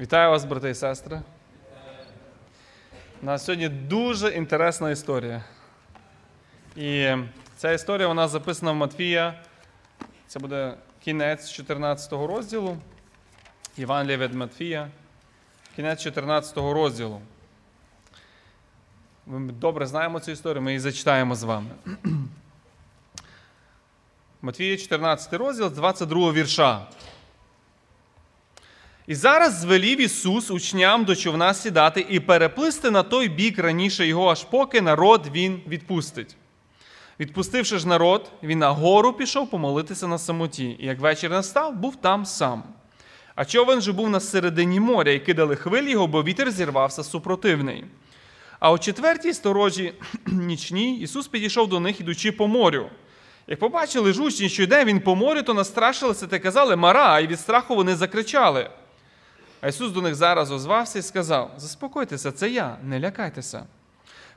Вітаю вас, брати і сестри. У нас сьогодні дуже інтересна історія. І ця історія вона записана в Матфія. Це буде кінець 14 розділу. Євангелія від Матфія. Кінець 14 розділу. Ми добре знаємо цю історію, ми її зачитаємо з вами. Матвія 14 розділ з 22 вірша. І зараз звелів Ісус учням до човна сідати і переплисти на той бік раніше його, аж поки народ він відпустить. Відпустивши ж народ, він на гору пішов помолитися на самоті, і як вечір настав, був там сам. А човен же був на середині моря, і кидали хвилі його, бо вітер зірвався супротивний. А о четвертій сторожі нічній Ісус підійшов до них, ідучи по морю. Як побачили ж учні, що йде він по морю, то настрашилися та казали Мара, і від страху вони закричали. А Ісус до них зараз озвався і сказав: Заспокойтеся, це я, не лякайтеся.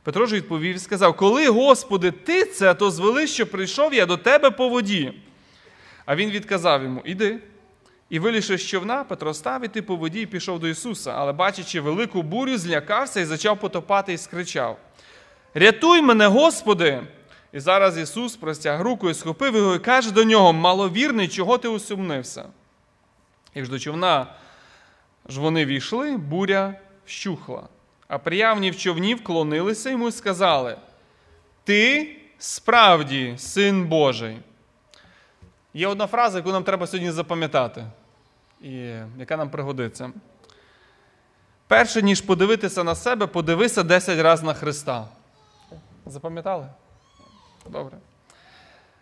Петро ж відповів і сказав: Коли, Господи, ти це, то звели, що прийшов я до тебе по воді. А він відказав йому: Іди. І вилізши з човна, Петро став іти по воді і пішов до Ісуса, але, бачачи велику бурю, злякався і почав потопати і скричав: Рятуй мене, Господи! І зараз Ісус простяг руку і схопив його і каже до нього: Маловірний, чого ти усумнився? Як ж до човна ж вони війшли, буря вщухла. А приявні в човні вклонилися йому і сказали: Ти справді син Божий. Є одна фраза, яку нам треба сьогодні запам'ятати, і яка нам пригодиться. Перше, ніж подивитися на себе, подивися 10 разів на Христа. Запам'ятали? Добре.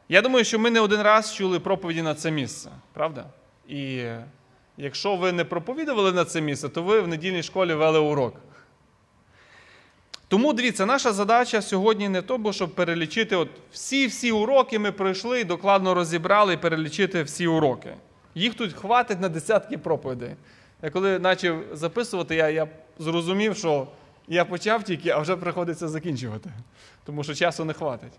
Я думаю, що ми не один раз чули проповіді на це місце, правда? І якщо ви не проповідували на це місце, то ви в недільній школі вели урок. Тому дивіться, наша задача сьогодні не то, щоб перелічити от всі-всі уроки ми пройшли і докладно розібрали і перелічити всі уроки. Їх тут хватить на десятки проповідей. Я коли почав записувати, я, я зрозумів, що я почав тільки, а вже приходиться закінчувати, тому що часу не хватить.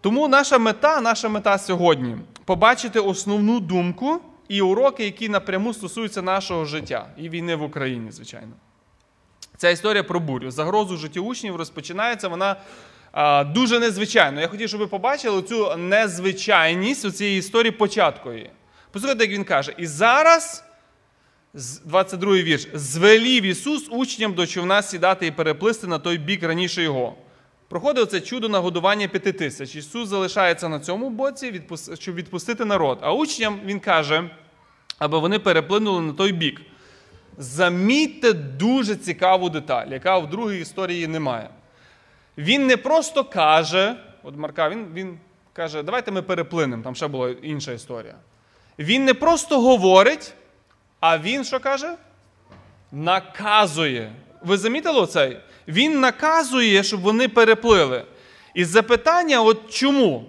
Тому наша мета, наша мета сьогодні побачити основну думку і уроки, які напряму стосуються нашого життя і війни в Україні, звичайно. Ця історія про бурю. Загрозу життю учнів розпочинається вона а, дуже незвичайно. Я хотів, щоб ви побачили цю незвичайність у цієї історії початкової. Послухайте, як він каже: і зараз, 22-й вірш, звелів Ісус учням до човна сідати і переплисти на той бік раніше його. Проходив це чудо нагодування п'яти тисяч. Ісус залишається на цьому боці, щоб відпустити народ. А учням Він каже, аби вони переплинули на той бік. Замітьте дуже цікаву деталь, яка в другій історії немає. Він не просто каже, от Марка, він він каже, давайте ми переплинемо, там ще була інша історія. Він не просто говорить, а він що каже? Наказує. Ви замітили оцей? Він наказує, щоб вони переплили. І запитання: от чому?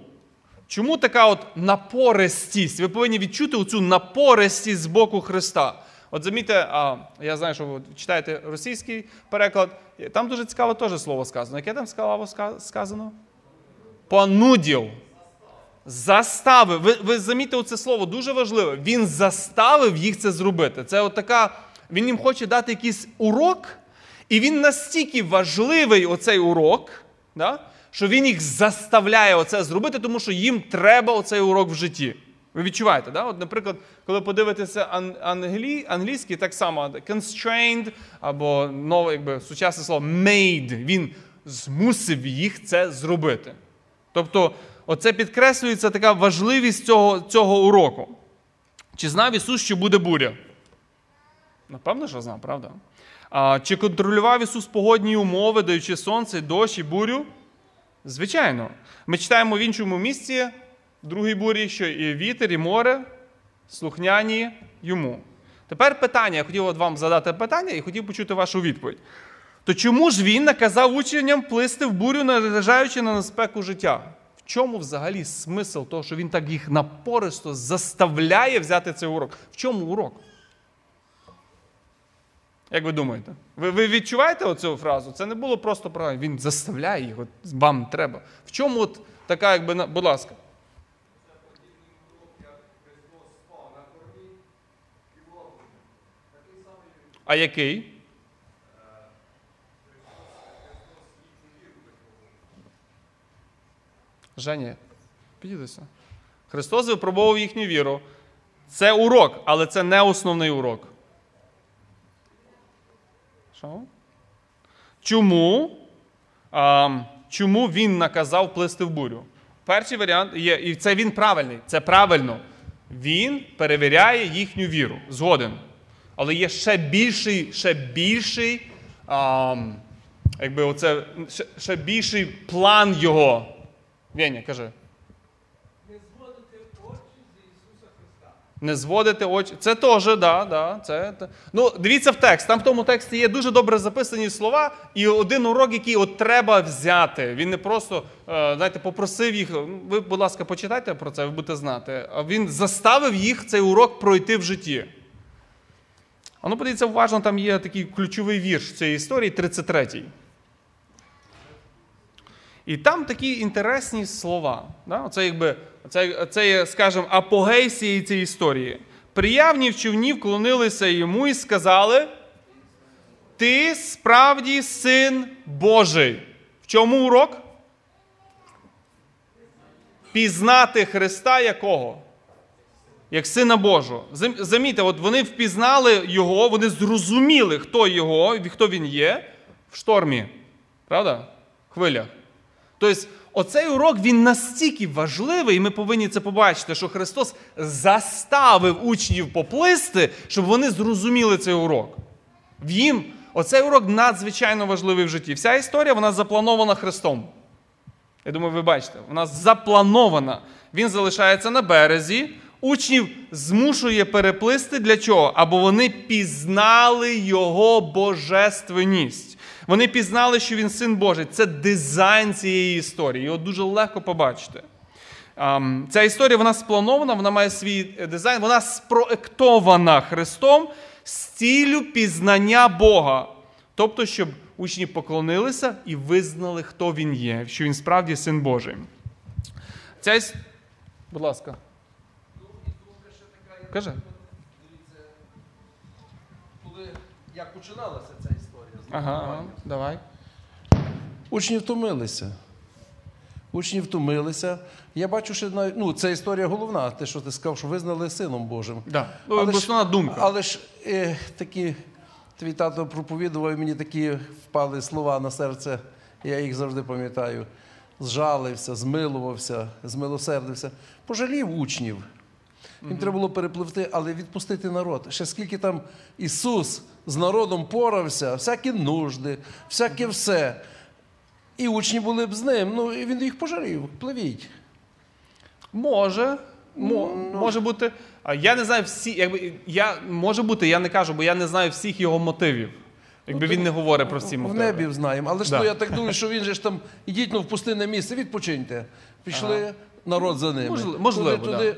Чому така от напористість? Ви повинні відчути оцю напористість з боку Христа. От замітьте, а, я знаю, що ви читаєте російський переклад, там дуже цікаве теж слово сказано. Яке там слово сказано? Понудів. Заставив. Ви ви замітьте оце слово дуже важливе. Він заставив їх це зробити. Це от така, Він їм хоче дати якийсь урок, і він настільки важливий оцей урок, да, що він їх заставляє оце зробити, тому що їм треба оцей урок в житті. Ви відчуваєте, да? От, наприклад, коли подивитеся англі... англійський, так само constrained, або нове, якби сучасне слово made, він змусив їх це зробити. Тобто, оце підкреслюється така важливість цього, цього уроку. Чи знав Ісус, що буде буря? Напевно, що знав, правда? Чи контролював Ісус погодні умови, даючи сонце, дощ і бурю? Звичайно. Ми читаємо в іншому місці в другій бурі, що і вітер, і море слухняні йому. Тепер питання, я хотів вам задати питання і хотів почути вашу відповідь. То чому ж він наказав ученням плисти в бурю, наражаючи на неспеку життя? В чому взагалі смисл того, що він так їх напористо заставляє взяти цей урок? В чому урок? Як ви думаєте? Ви ви відчуваєте оцю фразу? Це не було просто про він заставляє от вам треба. В чому от така, якби, будь ласка? А який? Женя, підійдися. Христос випробовував їхню віру. Це урок, але це не основний урок. Що? Чому? А, чому він наказав плисти в бурю? Перший варіант є, і це він правильний, це правильно. Він перевіряє їхню віру. Згоден. Але є ще більший, ще більший, а, якби оце, ще, ще більший план його. Веня, кажи. Не зводити очі. Це теж, да, да, це. Ну, дивіться в текст. Там в тому тексті є дуже добре записані слова, і один урок, який от треба взяти. Він не просто, е, знаєте, попросив їх. «Ну, Ви, будь ласка, почитайте про це, ви будете знати. А він заставив їх цей урок пройти в житті. А ну, подивіться, уважно, там є такий ключовий вірш цієї історії, 33-й. І там такі інтересні слова. Да? Оце, якби, це, це є, скажімо, апогей всієї цієї історії. Приявні в човні вклонилися йому і сказали: Ти справді син Божий. В чому урок? Пізнати Христа якого? Як Сина Божого. Замітьте, от вони впізнали його, вони зрозуміли, хто його, хто він є в штормі. Правда? В хвилях. Тобто, оцей урок він настільки важливий, і ми повинні це побачити, що Христос заставив учнів поплисти, щоб вони зрозуміли цей урок. Їм оцей урок надзвичайно важливий в житті. Вся історія вона запланована Христом. Я думаю, ви бачите, вона запланована. Він залишається на березі. Учнів змушує переплисти для чого? Або вони пізнали його божественність. Вони пізнали, що він син Божий. Це дизайн цієї історії. Його дуже легко побачити. Ця історія вона спланована, вона має свій дизайн, вона спроектована Христом з цілю пізнання Бога. Тобто, щоб учні поклонилися і визнали, хто він є, що він справді син Божий. Ця іс... Будь ласка. Каже. Коли як починалася ця? Ага, ага, давай. Учні втомилися. Учні втомилися. Я бачу, що навіть, ну, це історія головна, те, що ти сказав, що визнали Сином Божим. Да. Але ж- думка. Але ж е, такі, твій тато проповідував, і мені такі впали слова на серце, я їх завжди пам'ятаю. Зжалився, змилувався, змилосердився. Пожалів учнів. Їм треба було перепливти, але відпустити народ. Ще скільки там Ісус з народом порався, всякі нужди, всяке все. І учні були б з ним. Ну, і він їх пожалів. Пливіть. Може. Мо, може бути. А Я не знаю всі, якби я може бути, я не кажу, бо я не знаю всіх його мотивів. Якби він не говорить про всі мотиви. В небі знаємо. Але ж Да. ну, я так думаю, що він же ж там, ідіть ну, в пустинне місце, відпочиньте. Пішли народ за ними. Можливо- можливо, туди, туди.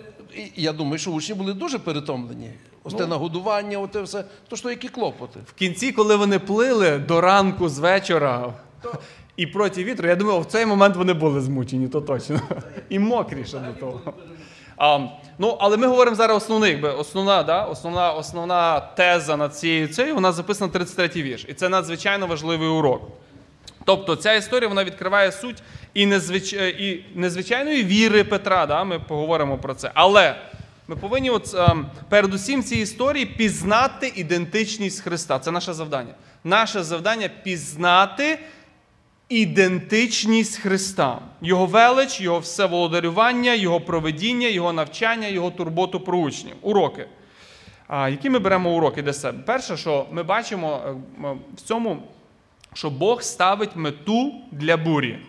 І я думаю, що учні були дуже перетомлені. Ось Ну. те нагодування, оте все. То що які клопоти. В кінці, коли вони плили до ранку з вечора і проти вітру, я думаю, в цей момент вони були змучені, то точно. І мокрі ще до того. А, ну, але ми говоримо зараз основний, якби, основна, да, основна, основна теза над цією цією, вона записана 33 вірш. І це надзвичайно важливий урок. Тобто ця історія вона відкриває суть і, незвич... і незвичайної віри Петра. Да? Ми поговоримо про це. Але ми повинні, от, ем, передусім цій історії пізнати ідентичність Христа. Це наше завдання. Наше завдання пізнати ідентичність Христа, Його велич, Його всеволодарювання, Його проведіння, Його навчання, Його турботу про учнів. Уроки. Які ми беремо уроки для себе? Перше, що ми бачимо е, в цьому, що Бог ставить мету для бурі.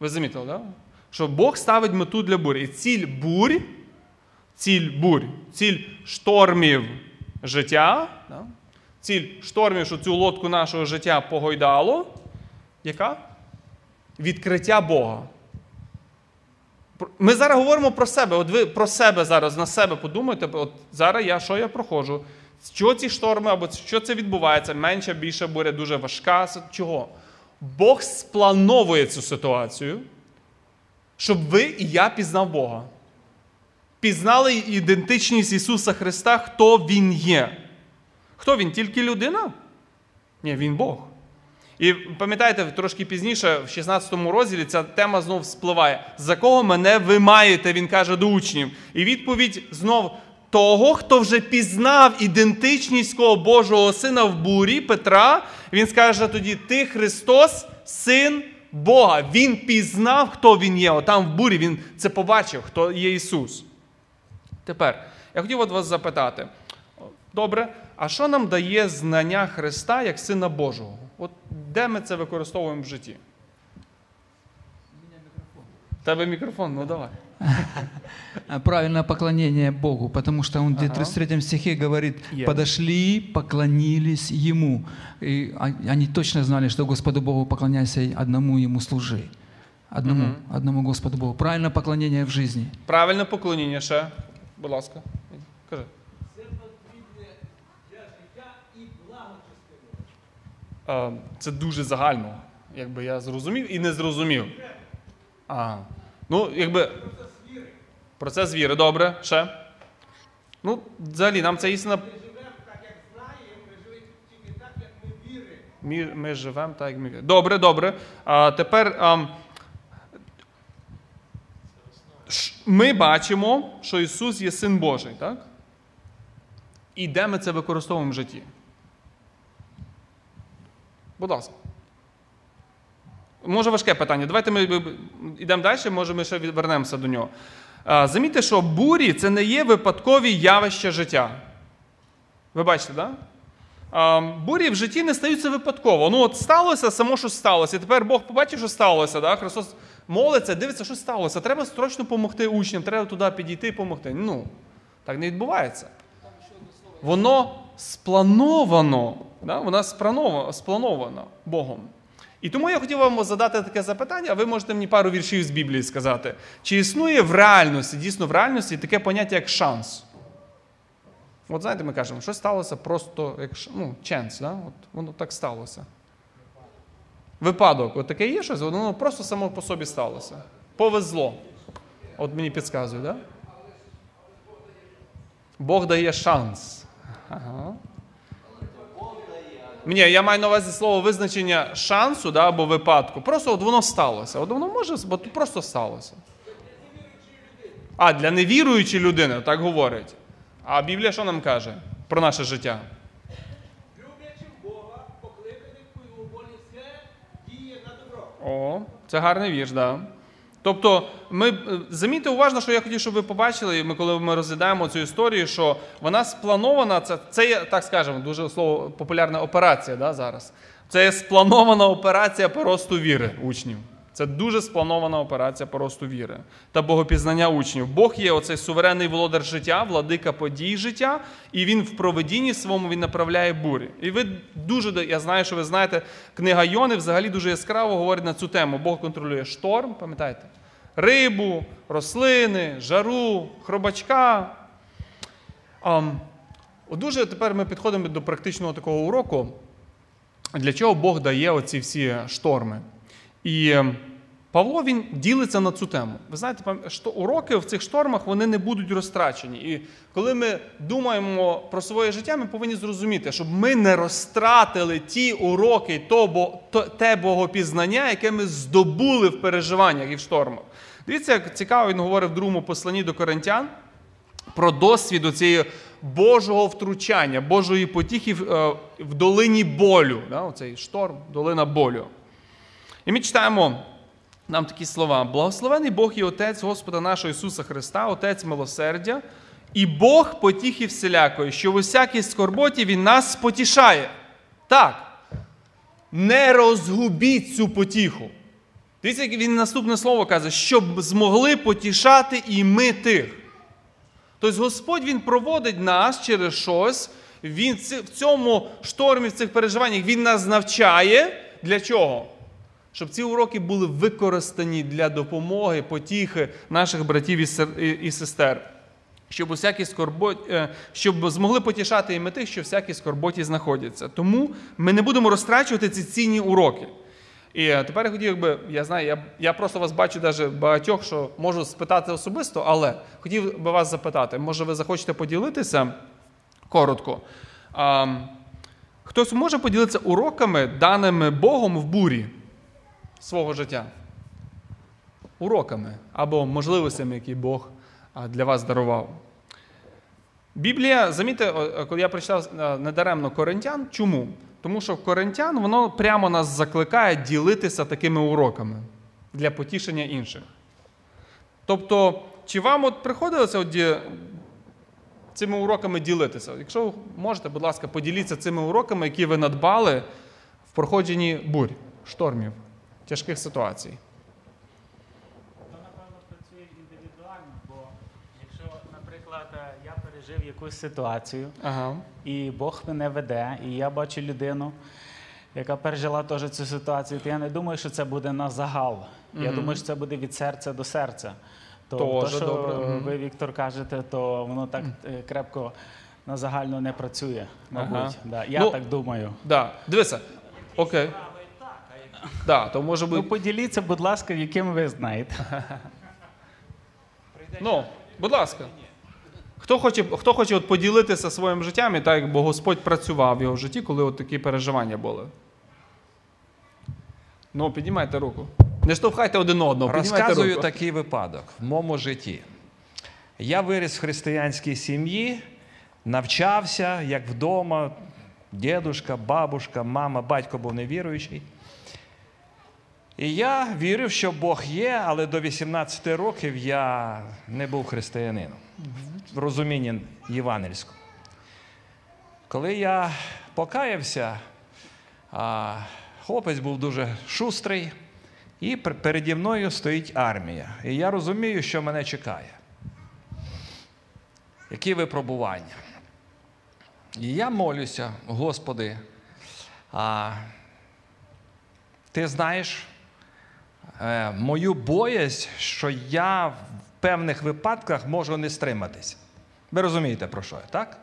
Ви замітили, так? Да? Що Бог ставить мету для бурі. І ціль бурь, ціль бурь, ціль штормів життя, да? ціль штормів, що цю лодку нашого життя погойдало. Яка? Відкриття Бога. Ми зараз говоримо про себе. От ви про себе зараз на себе подумайте. От зараз я що я проходжу? Що ці шторми, або що це відбувається? Менша, більша буря, дуже важка. Чого? Бог сплановує цю ситуацію, щоб ви і я пізнав Бога. Пізнали ідентичність Ісуса Христа, хто Він є. Хто він? Тільки людина? Ні, він Бог. І пам'ятаєте, трошки пізніше, в 16 розділі, ця тема знов спливає. За кого мене ви маєте? Він каже до учнів. І відповідь знов того, хто вже пізнав ідентичність кого Божого сина в бурі Петра. Він скаже тоді: Ти Христос, син Бога. Він пізнав, хто він є. Отам в бурі він це побачив, хто є Ісус. Тепер я хотів от вас запитати. Добре, а що нам дає знання Христа як Сина Божого? От де ми це використовуємо в житті? Тебе мікрофон, ну давай. А, Правильное поклонение Богу, потому что он в 33 стихе говорит, Е. подошли, поклонились Ему. И а- они точно знали, что Господу Богу поклоняйся и одному Ему служи. Одному, одному Господу Богу. Правильное поклонение в жизни. Правильне поклоніння ще. Будь ласка. Кажи. Е, Це дуже загально. Якби я зрозумів і не зрозумів. А. Ну, якби. Процес віри. Добре. Ще. Ну, взагалі, нам ця істина. Ми, ми живемо так, як ми віримо. Добре, добре. А тепер а, ми бачимо, що Ісус є Син Божий, так? І де ми це використовуємо в житті? Будь ласка. Може важке питання. Давайте ми- йдемо далі, може ми ще вернемося до нього. Замітьте, що бурі це не є випадкові явища життя. Ви бачите, так? Да? Бурі в житті не стаються випадково. Ну, от сталося само, що сталося. І тепер Бог побачив, що сталося. Да? Христос молиться, дивиться, що сталося. Треба срочно допомогти учням, треба туди підійти і допомогти. Ну, так не відбувається. Воно сплановано. Да? Вона спланована Богом. І тому я хотів вам задати таке запитання, а ви можете мені пару віршів з Біблії сказати. Чи існує в реальності, дійсно в реальності таке поняття, як шанс? От знаєте, ми кажемо, що сталося просто як ну, chance, да? От воно так сталося. Випадок, от таке є щось, воно просто само по собі сталося. Повезло. От мені підказує? Да? Бог дає шанс. Ага. Ні, я маю на увазі слово визначення шансу да, або випадку. Просто от воно сталося. От воно може, бо тут просто сталося. А, для невіруючої людини, так говорить. А Біблія що нам каже про наше життя? Люблячим Бога, покликаних по його волі, все діє на добро. О, це гарний вірш, да. Тобто, ми е, замітьте уважно, що я хотів, щоб ви побачили, ми, коли ми розглядаємо цю історію, що вона спланована, це, це є, так скажемо, дуже слово популярна операція да, зараз. Це є спланована операція по росту віри учнів. Це дуже спланована операція по росту віри та богопізнання учнів. Бог є оцей суверенний володар життя, владика подій життя, і він в проведінні своєму він направляє бурі. І ви дуже я знаю, що ви знаєте, книга Йони взагалі дуже яскраво говорить на цю тему. Бог контролює шторм, пам'ятаєте? Рибу, рослини, жару, хробачка. От дуже тепер ми підходимо до практичного такого уроку, для чого Бог дає оці всі шторми. І Павло він ділиться на цю тему. Ви знаєте, що уроки в цих штормах вони не будуть розтрачені. І коли ми думаємо про своє життя, ми повинні зрозуміти, щоб ми не розтратили ті уроки, то, те богопізнання, яке ми здобули в переживаннях і в штормах. Дивіться, як цікаво він говорив в другому посланні до коринтян про досвід цієї Божого втручання, Божої потіхи в, е, долині болю. Оцей шторм, долина болю. І ми читаємо нам такі слова: Благословений Бог і Отець Господа нашого Ісуса Христа, Отець милосердя, і Бог потіхи всілякої, що в усякій скорботі Він нас потішає. Так, не розгубіть цю потіху. Дивіться, він наступне слово каже, щоб змогли потішати і ми тих. Тобто Господь Він проводить нас через щось, Він в цьому штормі, в цих переживаннях, Він нас навчає. Для чого? Щоб ці уроки були використані для допомоги, потіхи наших братів і сестер. Щоб усякі скорбо... е, щоб змогли потішати і ми тих, що в всякій скорботі знаходяться. Тому ми не будемо розтрачувати ці цінні уроки. І е, тепер я хотів, якби, я знаю, я, я просто вас бачу навіть багатьох, що можу спитати особисто, але хотів би вас запитати, може ви захочете поділитися коротко. А, хтось може поділитися уроками, даними Богом в бурі свого життя? Уроками або можливостями, які Бог для вас дарував. Біблія, замітьте, коли я прочитав е, недаремно Коринтян, чому? Тому що в Коринтян воно прямо нас закликає ділитися такими уроками для потішення інших. Тобто, чи вам от приходилося от цими уроками ділитися? Якщо можете, будь ласка, поділіться цими уроками, які ви надбали в проходженні бурь, штормів, тяжких ситуацій. То, напевно, працює індивідуально, бо якщо, наприклад, е, я пережив якусь ситуацію, Ага. і Бог мене веде, і я бачу людину, яка пережила теж цю ситуацію, то я не думаю, що це буде на загал. Я думаю, що це буде від серця до серця. То, то що добре. ви, Віктор, кажете, то воно так е, крепко на загально не працює, мабуть. Ага. Да. Я Ну, так думаю. Да. Дивися. Окей. Да, то може Ну, поділіться, будь ласка, яким ви знаєте. Ну, будь ласка. Хто хоче, хто хоче от поділитися своїм життям і так, як бо Господь працював в його житті, коли от такі переживання були? Ну, піднімайте руку. Не штовхайте один одного. піднімайте Розказую руку. такий випадок в моєму житті. Я виріс в християнській сім'ї, навчався, як вдома, дідушка, бабушка, мама, батько був невіруючий. І я вірив, що Бог є, але до 18 років я не був християнином в розумінні євангельському. Коли я покаявся, хлопець був дуже шустрий, і переді мною стоїть армія. І я розумію, що мене чекає. Які випробування. І я молюся, Господи, а, ти знаєш мою боязнь, що я в певних випадках можу не стриматись. Ви розумієте, про що я, так?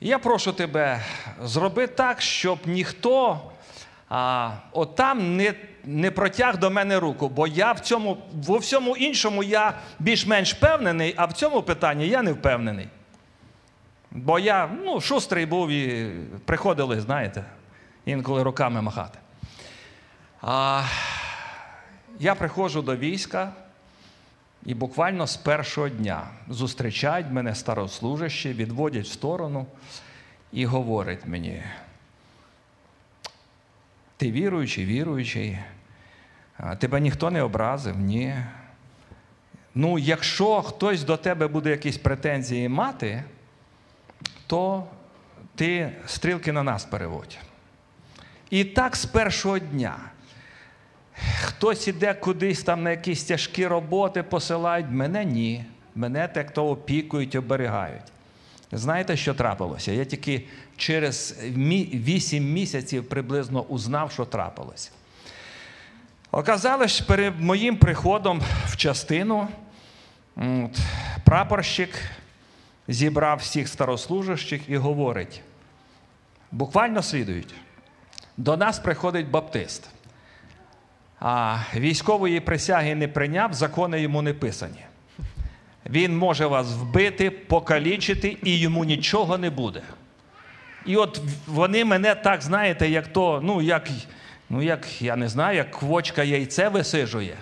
Я прошу тебе, зроби так, щоб ніхто а, отам не, не протяг до мене руку, бо я в цьому, во всьому іншому я більш-менш впевнений, а в цьому питанні я не впевнений. Бо я ну, шустрий був і приходили, знаєте, інколи руками махати. А, я приходжу до війська, і буквально з першого дня зустрічають мене старослужащі, відводять в сторону і говорять мені: ти віруючий, віруючий, тебе ніхто не образив, ні. Ну, якщо хтось до тебе буде якісь претензії мати, то ти стрілки на нас переводь. І так з першого дня. Хтось іде кудись там на якісь тяжкі роботи, посилають, мене ні. Мене так то опікують, оберігають. Знаєте, що трапилося? Я тільки через 8 місяців приблизно узнав, що трапилося. Оказалось, перед моїм приходом в частину от, прапорщик зібрав всіх старослужащих і говорить: буквально слідують. До нас приходить баптист. А військової присяги не прийняв, закони йому не писані. Він може вас вбити, покалічити, і йому нічого не буде. І от вони мене так, знаєте, як то, ну, як, ну, як я не знаю, як квочка яйце висижує.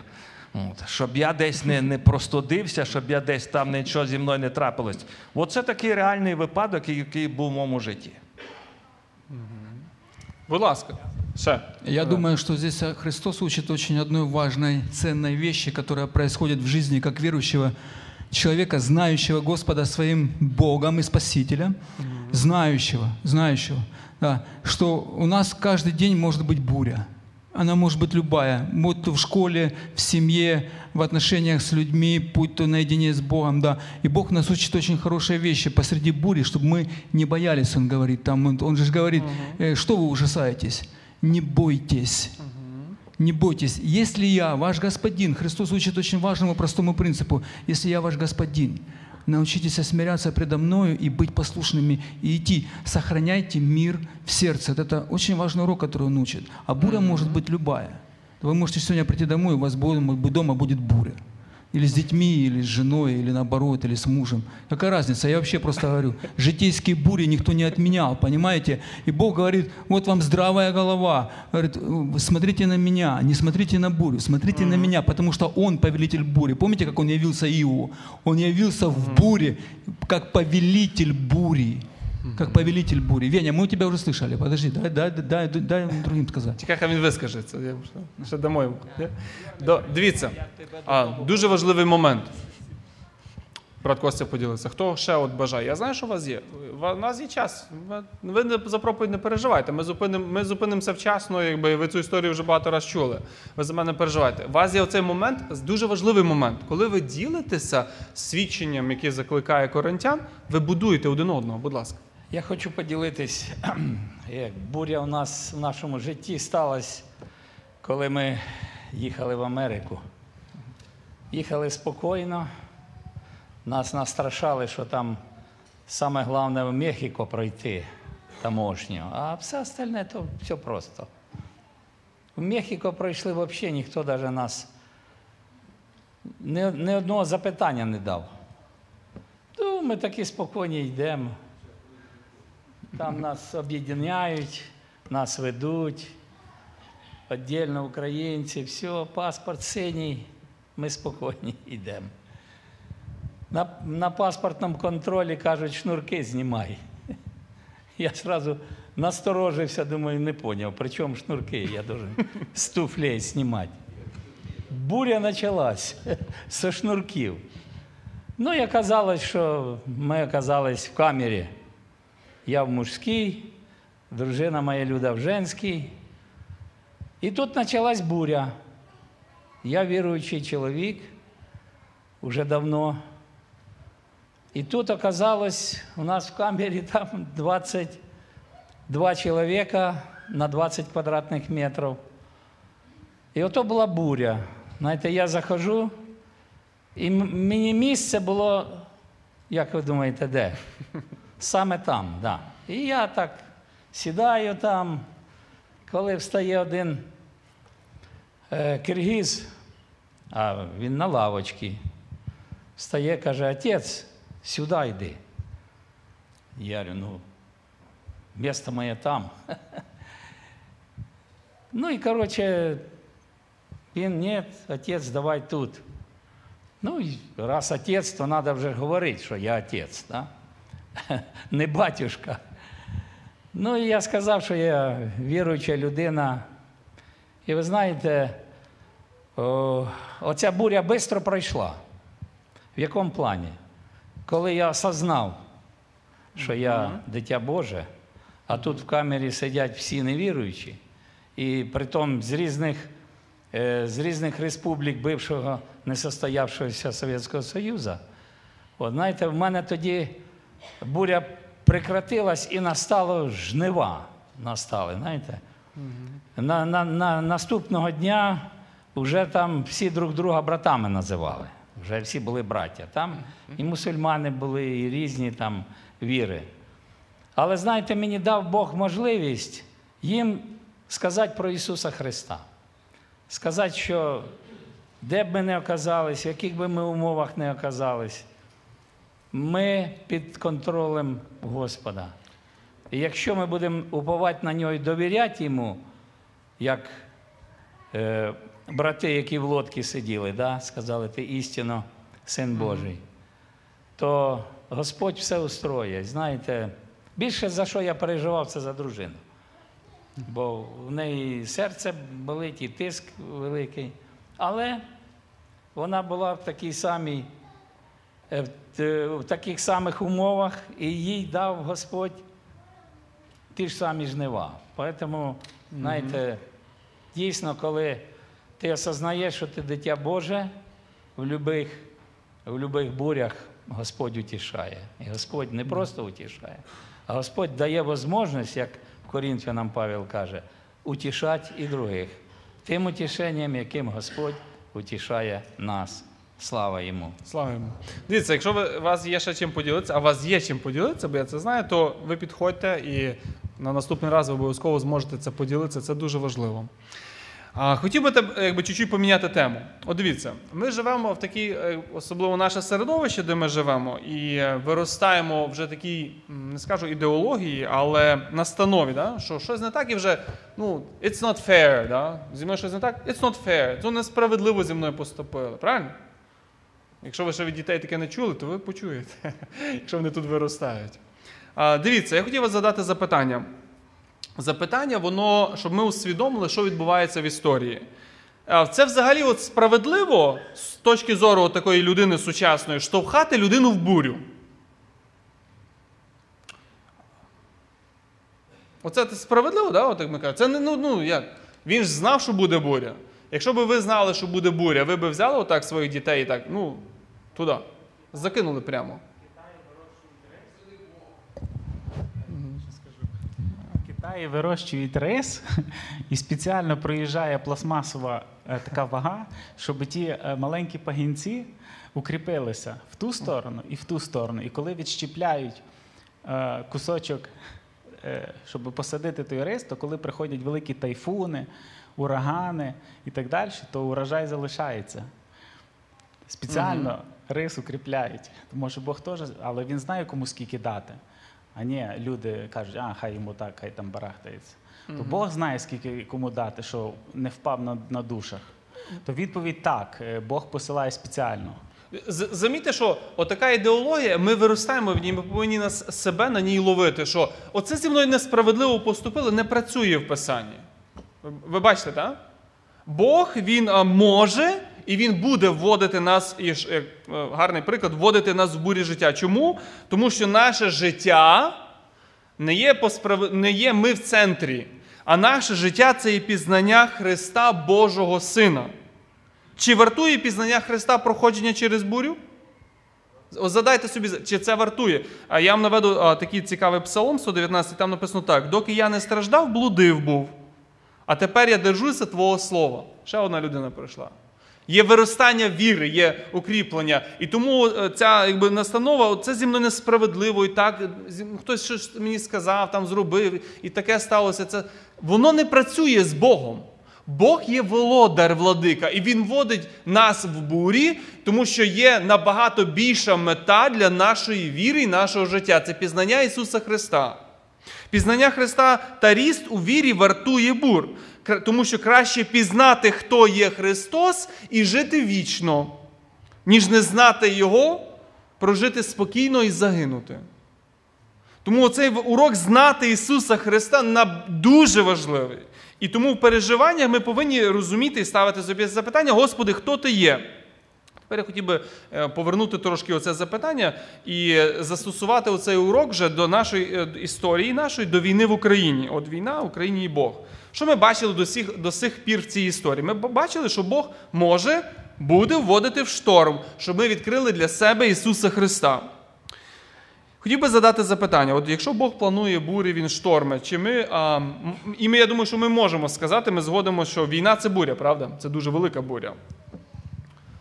От, щоб я десь не, не простудився, щоб я десь там нічого зі мною не трапилось. Оце такий реальний випадок, який був в моєму житті. Будь ласка. Ще. Я думаю, что здесь э, Христос учит очень одной важной, ценной вещи, которая происходит в жизни как верующего человека, знающего Господа своим Богом и Спасителем, знающего, знающего, да, что у нас каждый день может быть буря. Она может быть любая, будь то в школе, в семье, в отношениях с людьми, будь то наедине с Богом, да. И Бог нас учит очень хорошие вещи посреди бури, чтобы мы не боялись, Он говорит. Там, он, он же говорит, э, что вы ужасаетесь? Не бойтесь. Не бойтесь. Если я ваш господин, Христос учит очень важному простому принципу. Если я ваш господин, научитесь смиряться предо мною и быть послушными, и идти. Сохраняйте мир в сердце. Вот Это очень важный урок, который он учит. А буря может быть любая. Вы можете сегодня прийти домой, у вас дома дома будет буря. Или с детьми, или с женой, или наоборот, или с мужем. Какая разница? Я вообще просто говорю, житейские бури никто не отменял, понимаете? И Бог говорит, вот вам здравая голова. Говорит, «Вы смотрите на меня, не смотрите на бурю, смотрите на меня, потому что Он повелитель бури. Помните, как Он явился Иову? Он явился в буре, как повелитель бури. Как повелитель бури. Веня, мы у тебя уже слышали. Подожди, дай, дай, дай, дай, другим сказать. Чекай, хай він вискажеться. Я ще- ще дамо. До, дивіться, а, дуже важливий момент. Брат Костя поділиться. Хто ще от бажає? Я знаю, що у вас є. У нас є час. Ви- не- за проповідь не переживайте. Ми, зупиним, ми зупинимося вчасно, якби ви цю історію вже багато разів чули. Ви за мене не переживайте. У вас є оцей момент, дуже важливий момент, коли ви ділитеся свідченням, яке закликає коринтян, ви будуєте один одного. Будь ласка. Я хочу поділитись, як буря у нас в нашому житті сталася, коли ми їхали в Америку. Їхали спокійно, нас настрашали, що там саме головне в Мехіко пройти таможню, а все остальне то все просто. В Мехіко пройшли взагалі ніхто навіть нас ні, ні одного запитання не дав. То ми такі спокійні йдемо. Там нас об'єднають, нас ведуть. Отдельно українці, все, паспорт синій, ми спокійні йдемо. На, на паспортному контролі кажуть, шнурки знімай. Я одразу насторожився, думаю, не зрозумів, при чому шнурки, я должен з туфлей знімати. Буря почалась зі шнурків. Ну і оказалось, що ми оказались в камері. Я в мужській, дружина моя Люда в женській. І тут почалась буря. Я віруючий чоловік уже давно. І тут оказалось, у нас в камері там 22 чоловіка на 20 квадратних метрів. І ото була буря. Знаєте, я заходжу, і м- мені місце було, як ви думаєте, де? Саме там. Да. І я так сідаю там, коли встає один е, киргиз, а він на лавочці, встає, каже, отець, сюди йди. Я говорю, ну, місто моє там. Ну і, коротше, він, ні, отець, давай тут. Ну, раз отець, то треба вже говорити, що я отець, да? не батюшка. Ну, і я сказав, що я віруюча людина. І ви знаєте, о, оця буря швидко пройшла. В якому плані? Коли я осознав, що я дитя Боже, а тут в камері сидять всі невіруючі, і притом з різних, е, з різних республік бившого несостоявшогося Совєтського Союзу, от знаєте, в мене тоді буря прекратилась і настало жнива. Настали, знаєте. На, на, на наступного дня вже там всі друг друга братами називали. Вже всі були браття. Там і мусульмани були, і різні там віри. Але знаєте, мені дав Бог можливість їм сказати про Ісуса Христа. Сказати, що де б ми не оказались, в яких би ми умовах не оказались, ми під контролем Господа. І якщо ми будемо уповати на нього і довіряти йому, як е, брати, які в лодці сиділи, да, сказали, ти істинно син Божий, то Господь все устроє. Знаєте, більше за що я переживав, це за дружину. Бо в неї серце болить і тиск великий. Але вона була в такій самій, в таких самих умовах, і їй дав Господь ті ж самі жнива. Тому, знаєте, дійсно, коли ти осознаєш, що ти дитя Боже, в любих, в любих бурях Господь утішає. І Господь не просто утішає, а Господь дає можливість, як Корінфянам Павел каже, утішати і других. Тим утішенням, яким Господь утішає нас. Слава йому. Слава йому. Дивіться, якщо ви, у вас є ще чим поділитися, а у вас є чим поділитися, бо я це знаю, то ви підходьте і на наступний раз ви обов'язково зможете це поділитися. Це дуже важливо. А, хотів би якби чуть-чуть поміняти тему. От дивіться, ми живемо в такій, е, особливо наше середовище, де ми живемо, і е, виростаємо вже такій, не скажу ідеології, але настанові, да? що щось не так і вже ну, it's not fair. Да? Зі мною щось не так, it's not fair. Це несправедливо зі мною поступили. Правильно? Якщо ви ще від дітей таке не чули, то ви почуєте, якщо вони тут виростають. Дивіться, я хотів вас задати запитання. Запитання, воно, щоб ми усвідомили, що відбувається в історії. Це взагалі от справедливо з точки зору такої людини сучасної штовхати людину в бурю. Оце це справедливо, да? От ми кажемо. Це не ну, ну як? Він ж знав, що буде буря. Якщо б ви знали, що буде буря, ви б взяли отак своїх дітей і так, ну, туди. Закинули прямо. Китаї вирощують рис, і спеціально проїжджає пластмасова е, така вага, щоб ті е, маленькі пагінці укріпилися в ту сторону і в ту сторону. І коли відщіпляють е, кусочок, е, щоб посадити той рис, то коли приходять великі тайфуни, урагани і так далі, то урожай залишається. Спеціально рис укріпляють. Тому що Бог теж, але він знає, кому скільки дати. А ні, люди кажуть, а хай йому так, хай там барахтається. То Бог знає, скільки кому дати, що не впав на, на душах. То відповідь так, е, Бог посилає спеціально. Замітьте, що отака ідеологія, ми виростаємо в ній, ми повинні нас себе на ній ловити. Що оце зі мною несправедливо поступили, не працює в Писанні. Ви бачите, так? Бог він може і він буде вводити нас, і як е, гарний приклад, вводити нас в бурі життя. Чому? Тому що наше життя не є, по справ... не є ми в центрі, а наше життя це і пізнання Христа Божого Сина. Чи вартує пізнання Христа проходження через бурю? Задайте собі, чи це вартує. А я вам наведу а, такий цікавий псалом 119, там написано так: доки я не страждав, блудив був. А тепер я держуся Твого слова. Ще одна людина прийшла. Є виростання віри, є укріплення. І тому е, ця якби, настанова це зі мною несправедливо. І так хтось щось мені сказав, там зробив, і таке сталося. Це воно не працює з Богом. Бог є володар владика, і Він водить нас в бурі, тому що є набагато більша мета для нашої віри і нашого життя. Це пізнання Ісуса Христа. Пізнання Христа та ріст у вірі вартує бур, тому що краще пізнати, хто є Христос, і жити вічно, ніж не знати Його, прожити спокійно і загинути. Тому цей урок знати Ісуса Христа дуже важливий. І тому в переживаннях ми повинні розуміти і ставити собі запитання: Господи, хто ти є? Тепер я хотів би е, повернути трошки оце запитання і е, застосувати оцей урок вже до нашої е, історії нашої, до війни в Україні. От війна в Україні і Бог. Що ми бачили до сих, до сих пір в цій історії? Ми бачили, що Бог може буде вводити в шторм, щоб ми відкрили для себе Ісуса Христа. Хотів би задати запитання: от якщо Бог планує бурі, він шторми, чи ми. А, і ми, я думаю, що ми можемо сказати, ми згодимо, що війна це буря, правда? Це дуже велика буря.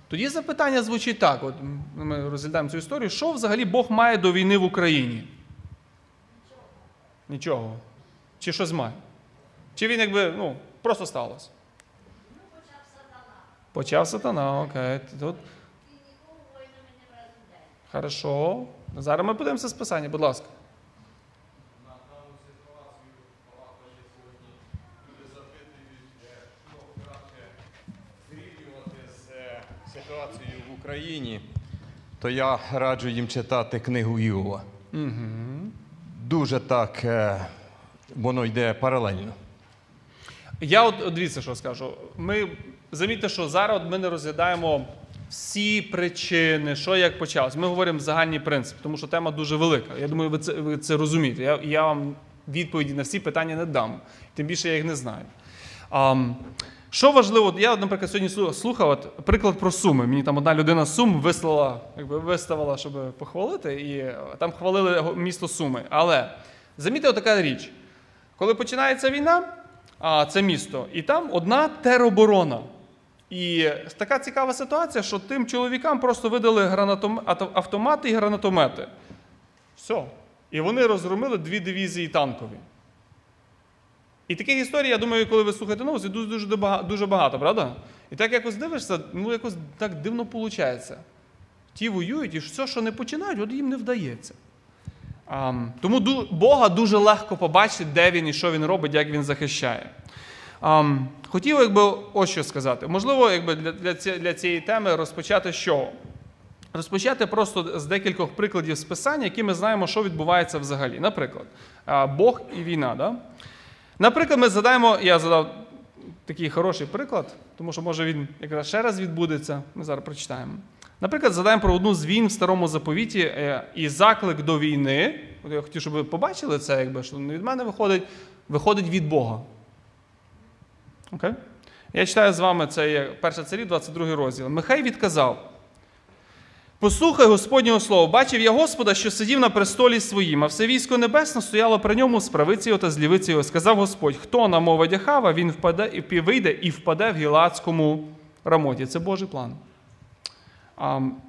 Тоді запитання звучить так: от ми розглядаємо цю історію. Що взагалі Бог має до війни в Україні? Нічого. Чи щось має? Чи він якби, ну, просто сталося? Почав сатана, Почав сатана, окей. Тут... Хорошо. Зараз ми подивимося з писання, будь ласка. Ситуацією в Україні, то я раджу їм читати книгу Іова. Дуже так е, воно йде паралельно. Я от дивіться, що скажу. Ми замітьте, що зараз ми не розглядаємо всі причини, що як почалось. Ми говоримо загальний принцип, тому що тема дуже велика. Я думаю, ви це, ви це розумієте. Я, я вам відповіді на всі питання не дам. Тим більше я їх не знаю. Ам, що важливо, я, наприклад, сьогодні слухав от, приклад про суми. Мені там одна людина Сум вислала, якби виставила, щоб похвалити, і е, там хвалили місто Суми. Але замітьте така річ. Коли починається війна, а, це місто, і там одна тероборона. І така цікава ситуація, що тим чоловікам просто видали гранатом... автомати і гранатомети. Все. І вони розгромили дві дивізії танкові. І таких історій, я думаю, коли ви слухаєте новості, дуже дуже багато, правда? І так якось дивишся, ну якось так дивно виходить. Ті воюють, і все, що не починають, от їм не вдається. Тому Бога дуже легко побачити, де він і що він робить, як він захищає. Хотів, якби, ось що сказати. Можливо, якби для, для, ці- для цієї теми розпочати чого? Розпочати просто з декількох прикладів з писання, які ми знаємо, що відбувається взагалі. Наприклад, Бог і війна. Да? Наприклад, ми задаємо, я задав такий хороший приклад, тому що може він якраз ще раз відбудеться. Ми зараз прочитаємо. Наприклад, задаємо про одну з війн в старому заповіті е, і заклик до війни. Я хотів, щоб ви побачили це, якби що не від мене виходить, виходить від Бога. Окей? Я читаю з вами це є 1 царів, 22 розділ. Михай відказав. Послухай Господнього слова. Бачив я Господа, що сидів на престолі своїм, а все військо небесне стояло при ньому з правиці його та з лівиці його. Сказав Господь, хто намовить Ахава, він впаде вийде і впаде в гілацькому рамоті. Це Божий план.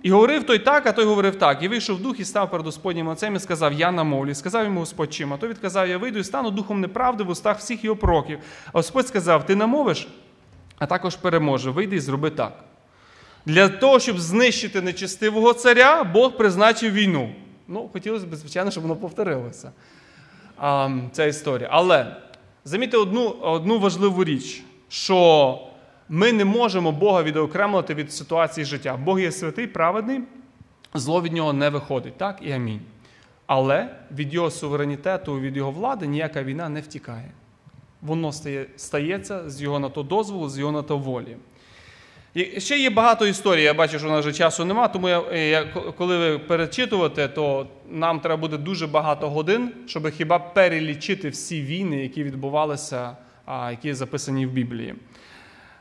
І говорив той так, а той говорив так. І вийшов дух і став перед Господнім отцем і сказав: Я намовлю. І сказав йому Господь чим. А той відказав: Я вийду і стану духом неправди в устах всіх його пророків. А Господь сказав: Ти намовиш, а також переможе. Вийди і зроби так. Для того, щоб знищити нечестивого царя, Бог призначив війну. Ну, хотілося б, звичайно, щоб воно повторилося. Ця історія. Але замітьте одну, одну важливу річ, що ми не можемо Бога відокремлити від ситуації життя. Бог є святий, праведний, зло від нього не виходить. Так і амінь. Але від його суверенітету, від його влади ніяка війна не втікає. Воно стає, стається з його на то дозволу, з його на то волі. І ще є багато історій. Я бачу, що у нас вже часу нема, тому я, я, коли ви перечитувати, то нам треба буде дуже багато годин, щоб хіба перелічити всі війни, які відбувалися, а, які записані в Біблії.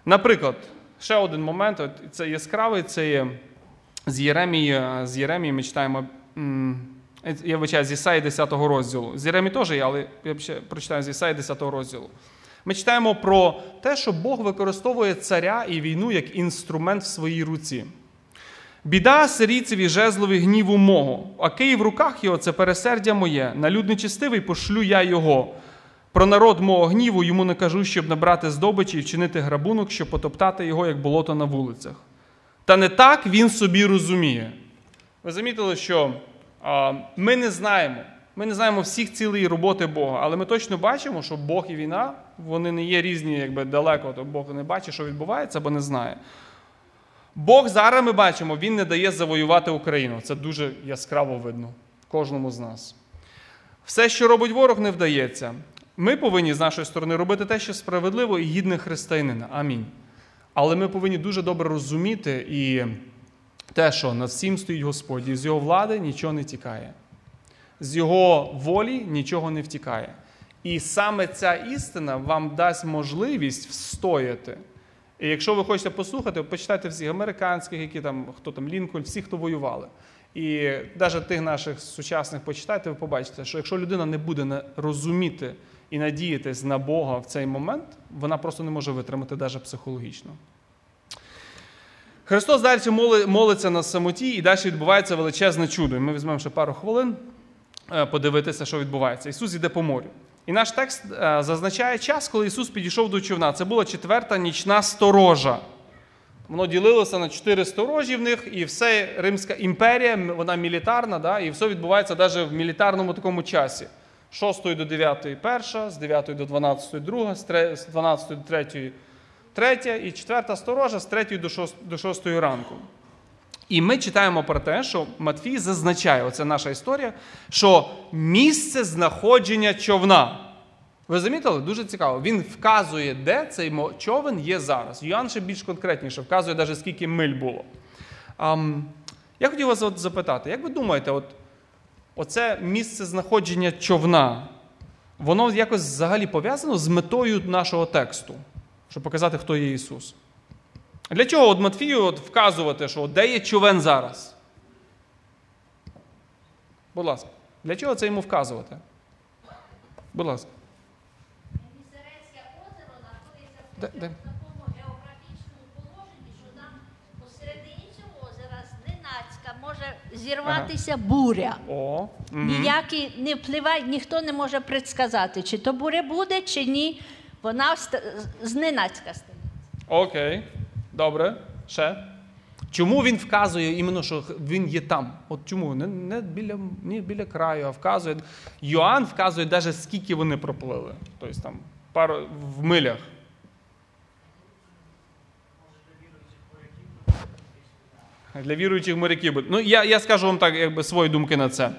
Наприклад, ще один момент, от це яскравий, це є з Єремії, з Єремії ми читаємо. Я вибачаю, з Ісаї 10 розділу. З Єремії теж є, але я ще прочитаю з Ісаї 10 розділу. Ми читаємо про те, що Бог використовує царя і війну як інструмент в своїй руці. Біда сирійцеві жезлові гніву мого, а Київ в руках його це пересердя моє. На люд нечистивий пошлю я його. Про народ мого гніву йому не кажу, щоб набрати здобичі і вчинити грабунок, щоб потоптати його, як болото на вулицях. Та не так він собі розуміє. Ви замітили, що а, ми не знаємо. Ми не знаємо всіх цілей роботи Бога, але ми точно бачимо, що Бог і війна вони не є різні, якби далеко. То Бог не бачить, що відбувається, або не знає. Бог зараз ми бачимо, Він не дає завоювати Україну. Це дуже яскраво видно кожному з нас. Все, що робить ворог, не вдається. Ми повинні з нашої сторони робити те, що справедливо і гідне християнина. Амінь. Але ми повинні дуже добре розуміти і те, що над всім стоїть Господь, і з його влади нічого не тікає. З його волі нічого не втікає. І саме ця істина вам дасть можливість встояти. І якщо ви хочете послухати, почитайте всіх американських, які там, хто там Лінкольн, всі, хто воювали. І навіть тих наших сучасних почитайте, ви побачите, що якщо людина не буде розуміти і надіятись на Бога в цей момент, вона просто не може витримати навіть психологічно. Христос далі молиться на самоті, і далі відбувається величезне чудо. І ми візьмемо ще пару хвилин е, подивитися, що відбувається. Ісус іде по морю. І наш текст е, зазначає час, коли Ісус підійшов до човна. Це була четверта нічна сторожа. Воно ділилося на чотири сторожі в них, і все Римська імперія, вона мілітарна, да, і все відбувається навіть в мілітарному такому часі. З 6 до 9 перша, з 9 до 12 друга, з 12 до 3 третя, і четверта сторожа з 3 до 6, до 6 ранку. І ми читаємо про те, що Матфій зазначає, оце наша історія, що місце знаходження човна. Ви замітили? Дуже цікаво. Він вказує, де цей човен є зараз. Йоанн ще більш конкретніше вказує, навіть скільки миль було. Я хотів вас запитати, як ви думаєте, от, оце місце знаходження човна, воно якось взагалі пов'язано з метою нашого тексту, щоб показати, хто є Ісус? Для чого от Матфію от вказувати, що де є човен зараз? Будь ласка. Для чого це йому вказувати? Будь ласка. Мізерецьке озеро знаходиться в Де- такому де? такому географічному положенні, що там посередині цього озера зненацька може зірватися буря. О, Ніякі не впливає, ніхто не може предсказати, чи то буря буде, чи ні. Вона ст- зненацька стане. окей. Добре. Ще. Чому він вказує іменно, що він є там? От чому? Не, не біля, не біля краю, а вказує. Йоанн вказує навіть скільки вони проплили. Тобто там пару в милях. Для віруючих моряків. Ну, я, я скажу вам так, якби свої думки на це.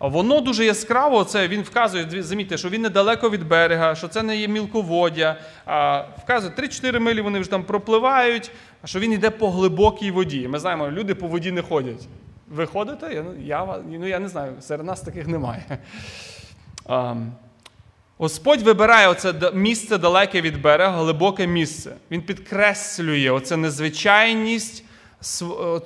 Воно дуже яскраво, це він вказує, замітьте, що він недалеко від берега, що це не є мілководдя. А, вказує, 3-4 милі вони вже там пропливають, а що він йде по глибокій воді. Ми знаємо, люди по воді не ходять. Ви ходите? Я, ну, я, ну, я не знаю, серед нас таких немає. А, Господь вибирає оце місце далеке від берега, глибоке місце. Він підкреслює оце незвичайність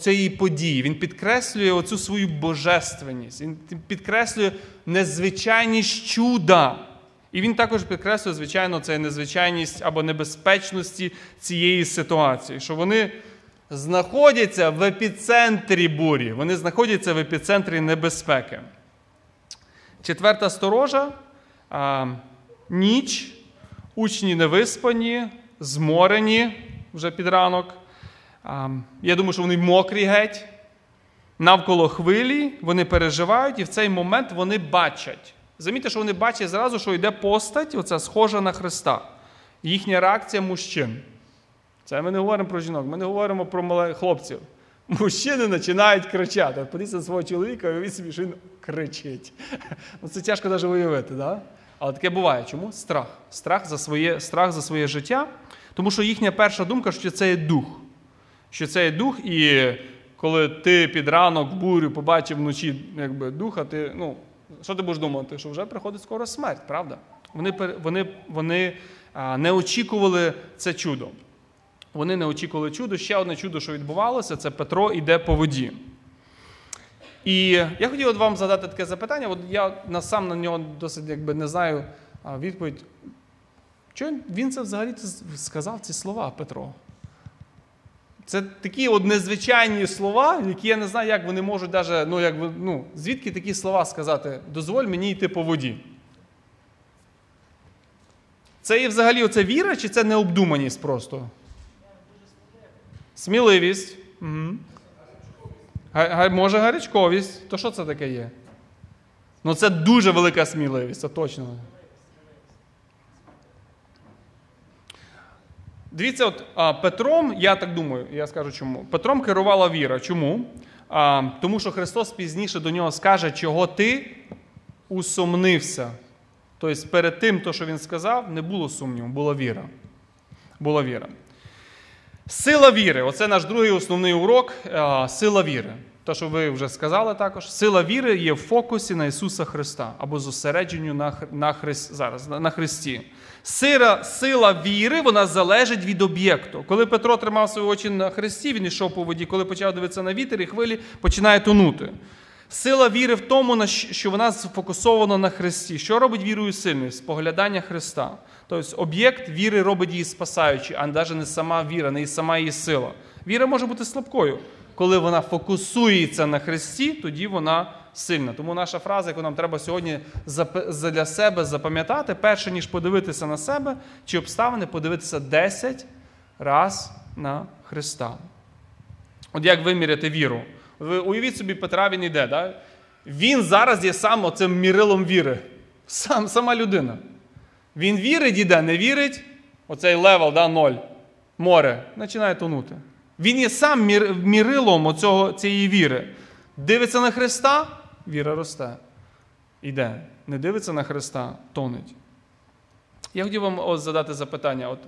цієї події. Він підкреслює оцю свою божественність. Він підкреслює незвичайність чуда. І він також підкреслює, звичайно, це незвичайність або небезпечності цієї ситуації, що вони знаходяться в епіцентрі бурі, вони знаходяться в епіцентрі небезпеки. Четверта сторожа а, ніч, учні невиспані, зморені вже під ранок. Я думаю, що вони мокрі геть. Навколо хвилі, вони переживають, і в цей момент вони бачать. Замітьте, що вони бачать зразу, що йде постать, оця схожа на Христа. Їхня реакція мужчин. Це ми не говоримо про жінок, ми не говоримо про мале- хлопців. Мужчини починають кричати. Подивіться на свого чоловіка, і він кричить. Ну, Це тяжко навіть уявити, да? але таке буває. Чому? Страх. Страх за своє, страх за своє життя. Тому що їхня перша думка, що це є дух. Що це є дух, і коли ти під ранок бурю побачив вночі якби, духа, ти, ну, що ти будеш думати? Що вже приходить скоро смерть, правда? Вони, вони, вони не очікували це чудо. Вони не очікували чудо. Ще одне чудо, що відбувалося, це Петро йде по воді. І я хотів от вам задати таке запитання. От я сам на нього досить якби не знаю відповідь. Чого він це взагалі сказав ці слова, Петро? Це такі от незвичайні слова, які я не знаю, як вони можуть даже, ну, як, ну, звідки такі слова сказати, дозволь мені йти по воді. Це є взагалі оце віра, чи це необдуманість просто? Сміливість. Угу. Може, гарячковість. То що це таке є? Ну, це дуже велика сміливість, це точно. Дивіться, от Петром, я так думаю, я скажу чому. Петром керувала віра. Чому? Тому що Христос пізніше до нього скаже, чого ти усомнився. Тобто перед тим, то, що він сказав, не було сумніву, була віра. Була віра. Сила віри оце наш другий основний урок. Сила віри. Те, що ви вже сказали також. Сила віри є в фокусі на Ісуса Христа або зосередженню на, на, Христ, зараз, на, на Христі. Сила, сила віри вона залежить від об'єкту. Коли Петро тримав свої очі на Христі, він йшов по воді, коли почав дивитися на вітер і хвилі, починає тонути. Сила віри в тому, що вона сфокусована на Христі. Що робить вірою сильною? Споглядання Христа. Тобто об'єкт віри робить її спасаючою, а навіть не сама віра, не сама її сила. Віра може бути слабкою. Коли вона фокусується на Христі, тоді вона сильна. Тому наша фраза, яку нам треба сьогодні для себе запам'ятати, перше ніж подивитися на себе чи обставини, подивитися 10 раз на Христа. От як виміряти віру? Ви уявіть собі, Петра він йде. Да? Він зараз є сам оцим мірилом віри. Сам, сама людина. Він вірить, іде, не вірить, оцей level, да, ноль, море, починає тонути. Він є сам мірилом оцього, цієї віри. Дивиться на Христа, віра росте. Іде. Не дивиться на Христа, тонеть. Я хотів вам ось задати запитання: от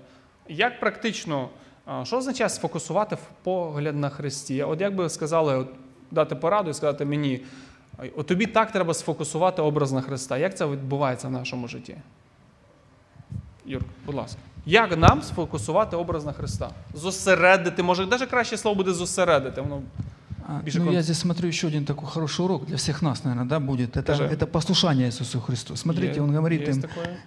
як практично, що означає сфокусувати погляд на Христі? От як би сказали, от, дати пораду і сказати мені, от тобі так треба сфокусувати образ на Христа. Як це відбувається в нашому житті? Юр, будь ласка. Як нам сфокусувати образ на Христа? Зосередити, може, навіть краще слово буде зосередити. Воно А, Більше ну, кон- я здесь смотрю еще один такой хороший урок для всех нас, наверное, да, будет. Это, Скажи. это послушание Иисусу Христу. Смотрите, Є- он говорит є им, таке.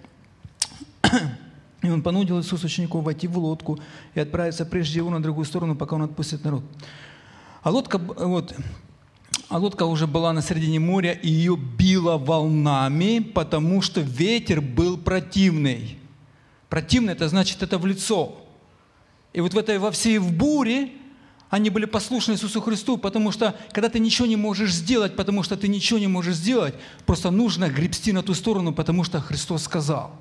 и он понудил Иисус учеников войти в лодку и отправиться прежде его на другую сторону, пока он отпустит народ. А лодка, б- вот, А лодка уже была на середине моря, и ее било волнами, потому что ветер был противный. Противный – это значит, это в лицо. И вот в этой во всей в буре они были послушны Иисусу Христу, потому что когда ты ничего не можешь сделать, потому что ты ничего не можешь сделать, просто нужно гребсти на ту сторону, потому что Христос сказал.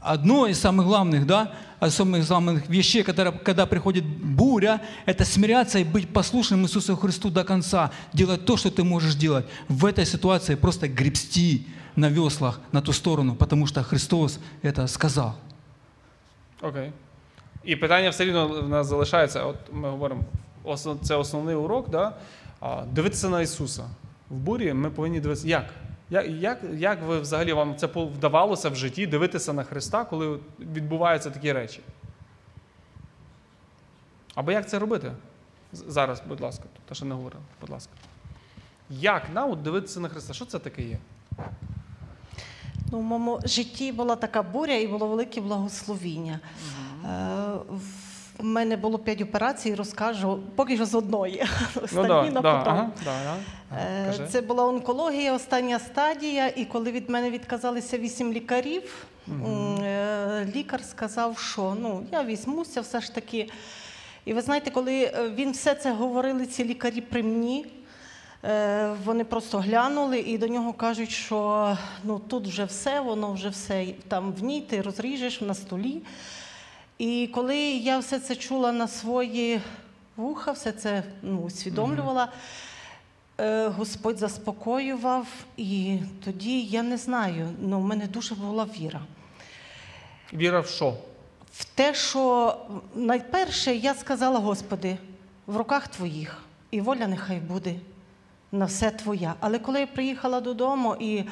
Одно из самых главных, да, самых главных вещей, которые, когда приходит буря, это смиряться и быть послушным Иисусу Христу до конца, делать то, что ты можешь делать. В этой ситуации просто гребсти на веслах на ту сторону, потому что Христос это сказал. Окей. І питання все рівно в нас залишається. От ми говоримо, це основний урок, да? дивитися на Ісуса. В бурі ми повинні дивитися. Як? Як, як, як ви взагалі вам це вдавалося в житті дивитися на Христа, коли відбуваються такі речі? Або як це робити? Зараз, будь ласка, те, що не говорили, будь ласка. Як нам от дивитися на Христа? Що це таке є? Ну, в моєму житті була така буря і було велике благословіння. Е, В мене було п'ять операцій, розкажу поки що з одної. Останні да, на да, потом. ага, да, да. Е, Це була онкологія, остання стадія, і коли від мене відказалися вісім лікарів, е, лікар сказав, що ну, я візьмуся все ж таки. І ви знаєте, коли е, він все це говорили, ці лікарі при мені, е, вони просто глянули і до нього кажуть, що ну, тут вже все, воно вже все там в ній, ти розріжеш на столі. І коли я все це чула на свої вуха, все це ну, усвідомлювала, е, Господь заспокоював, і тоді я не знаю, ну, в мене дуже була віра. Віра в що? В те, що найперше я сказала, Господи, в руках Твоїх, і воля нехай буде на все Твоя. Але коли я приїхала додому, і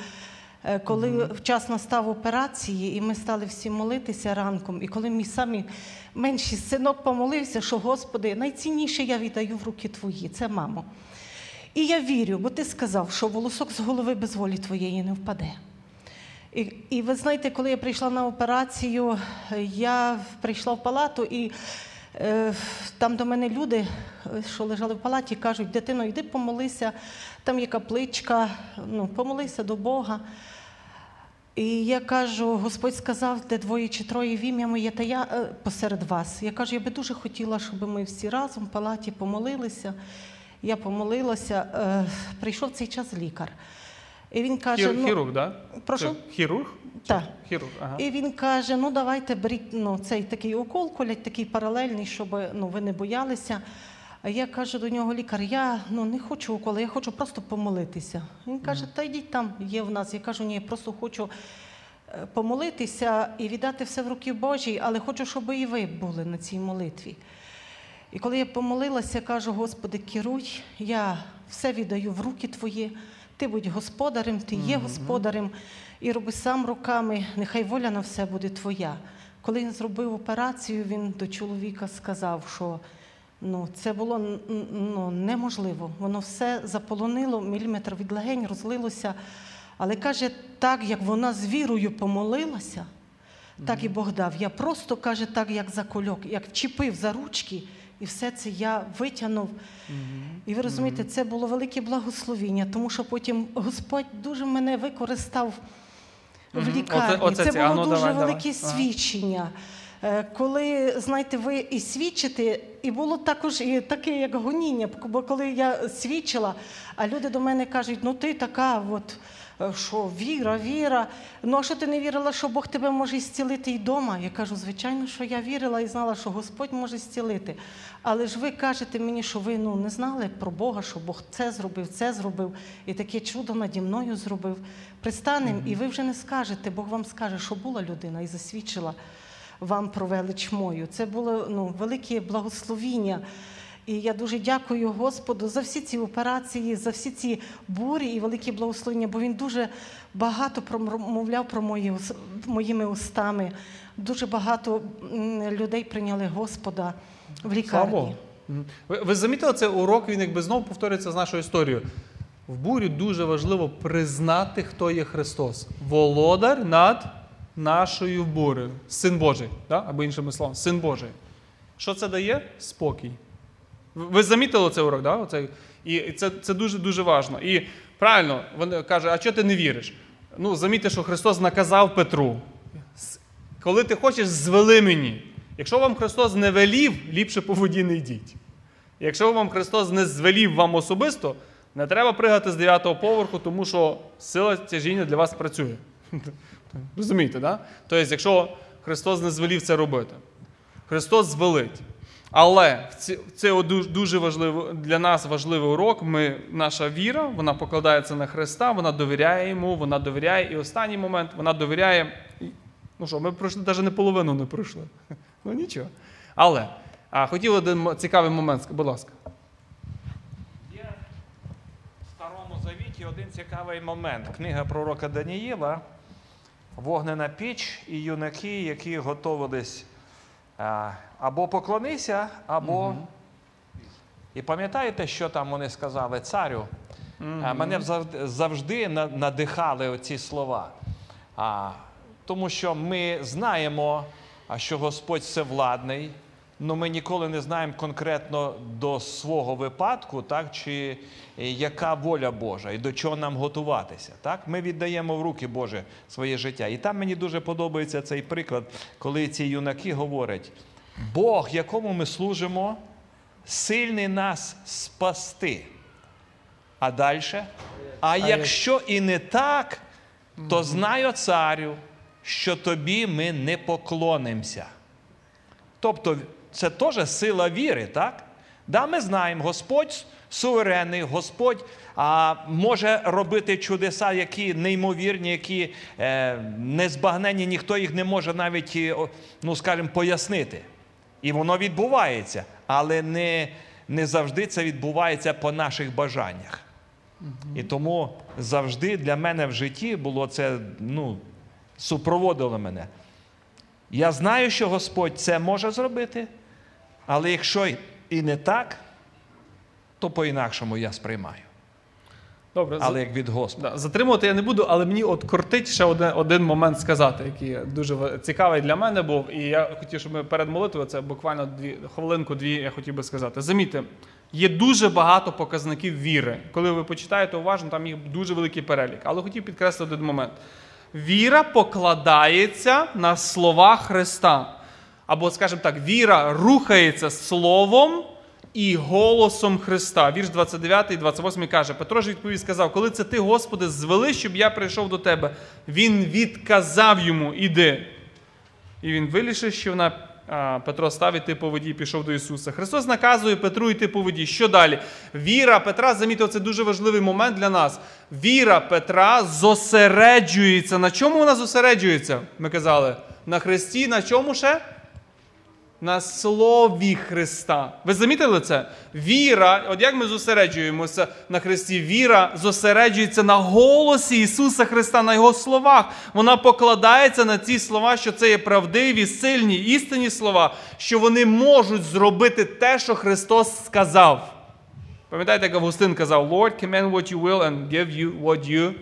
коли вчасно став операції, і ми стали всі молитися ранком, і коли мій самий менший синок помолився, що Господи, найцінніше я віддаю в руки Твої, це мамо. І я вірю, бо ти сказав, що волосок з голови без волі твоєї не впаде. І, і ви знаєте, коли я прийшла на операцію, я прийшла в палату, і е, там до мене люди, е, що лежали в палаті, кажуть, дитино, йди помолися, там є капличка, ну, помолися до Бога. І я кажу, Господь сказав, де двоє чи троє в ім'я моє, та я е, посеред вас. Я кажу, я би дуже хотіла, щоб ми всі разом в палаті помолилися. Я помолилася, е, прийшов цей час лікар. І він каже: Хір, ну, хірург, да? Прошу? Хірург? Так. Хірург, ага. І він каже: ну давайте беріть ну, цей такий укол, колять такий паралельний, щоб ну, ви не боялися. А я кажу до нього, лікар, я ну, не хочу уколи, я хочу просто помолитися. Він каже, та йдіть там, є в нас. Я кажу, ні, я просто хочу е, помолитися і віддати все в руки Божі, але хочу, щоб і ви були на цій молитві. І коли я помолилася, кажу, Господи, керуй, я все віддаю в руки Твої. Ти будь господарем, ти є господарем, і роби сам руками, нехай воля на все буде твоя. Коли він зробив операцію, він до чоловіка сказав, що ну, це було ну, неможливо. Воно все заполонило, міліметр від легень розлилося. Але каже, так як вона з вірою помолилася, так і Бог дав. Я просто каже, так як за кольок, як вчепив за ручки, і все це я витягнув. І ви розумієте, це було велике благословіння, тому що потім Господь дуже мене використав в лікарні. Оце- оце це було А ну, дуже давай, давай. велике Ага. свідчення. Е, Коли, знаєте, ви і свідчите, і було також і таке, як гоніння, бо коли я свідчила, а люди до мене кажуть, ну ти така, от, е, що віра, віра. Ну а що ти не вірила, що Бог тебе може зцілити і вдома? Я кажу, звичайно, що я вірила і знала, що Господь може зцілити. Але ж ви кажете мені, що ви ну, не знали про Бога, що Бог це зробив, це зробив, і таке чудо наді мною зробив. Пристанем, і ви вже не скажете, Бог вам скаже, що була людина і засвідчила вам про велич мою. Це було ну, велике благословіння. І я дуже дякую Господу за всі ці операції, за всі ці бурі і великі благословення, бо він дуже багато промовляв про мої, моїми устами. Дуже багато людей прийняли Господа в лікарні. Ви, ви замітили, цей урок, він якби знову повторюється з нашою історією. В бурю дуже важливо признати, хто є Христос. Володар над нашою бурею. Син Божий, да? або іншими словами, син Божий. Що це дає? Спокій. Ви замітили цей урок, да? Оцей? І це, це дуже дуже важливо. І правильно, вони кажуть, а чого ти не віриш? Ну, замітьте, що Христос наказав Петру. Коли ти хочеш, звели мені. Якщо вам Христос не велів, ліпше по воді не йдіть. Якщо вам Христос не звелів вам особисто, не треба пригати з 9-го поверху, тому що сила тяжіння для вас працює. Розумієте, да? Тобто, якщо Христос не звелів це робити, Христос звелить. Але це дуже важливо для нас важливий урок. Ми, наша віра, вона покладається на Христа, вона довіряє йому, вона довіряє. І останній момент вона довіряє. Ну що, ми пройшли навіть не половину не пройшли. Ну нічого. Але а, хотів один цікавий момент, будь ласка. Є в Старому Завіті один цікавий момент. Книга пророка Даніїла, вогнена піч і юнаки, які готувались або поклонися, або. І пам'ятаєте, що там вони сказали царю? А, Мене завжди, завжди надихали оці слова. Тому що ми знаємо, що Господь всевладний, але ми ніколи не знаємо конкретно до свого випадку, так, чи е, яка воля Божа і до чого нам готуватися. Так? Ми віддаємо в руки Боже своє життя. І там мені дуже подобається цей приклад, коли ці юнаки говорять: Бог, якому ми служимо, сильний нас спасти. А далі? А якщо і не так, то знаю, царю, що тобі ми не поклонимося. Тобто, це теж сила віри, так? Да, ми знаємо, Господь суверенний, Господь а, може робити чудеса, які неймовірні, які е, незбагненні, ніхто їх не може навіть, е, ну, скажімо, пояснити. І воно відбувається, але не, не завжди це відбувається по наших бажаннях. І тому завжди для мене в житті було це, ну, супроводило мене. Я знаю, що Господь це може зробити, але якщо і не так, то по-інакшому я сприймаю. Добре, за- Але як від Господа. Да, затримувати я не буду, але мені от кортить ще один, один момент сказати, який дуже цікавий для мене був. І я хотів, щоб ми перед молитвою, це буквально дві хвилинку-дві, я хотів би сказати. Замітьте, є дуже багато показників віри. Коли ви почитаєте уважно, там їх дуже великий перелік. Але хотів підкреслити один момент. Віра покладається на слова Христа. Або, скажімо так, віра рухається словом і голосом Христа. Вірш 29 і 28 каже: Петро ж відповів, сказав, коли це ти, Господи, звели, щоб я прийшов до тебе. Він відказав йому, іди. І він вирішив, що вона Петро став іти по воді і пішов до Ісуса. Христос наказує Петру йти по воді. Що далі? Віра Петра, замітив, це дуже важливий момент для нас. Віра Петра зосереджується. На чому вона зосереджується? Ми казали. На Христі, на чому ще? На слові Христа. Ви замітили це? Віра, от як ми зосереджуємося на Христі, віра зосереджується на голосі Ісуса Христа, на Його словах. Вона покладається на ці слова, що це є правдиві, сильні, істинні слова, що вони можуть зробити те, що Христос сказав. Пам'ятаєте, як Августин казав, Lord, command what you will and give you what you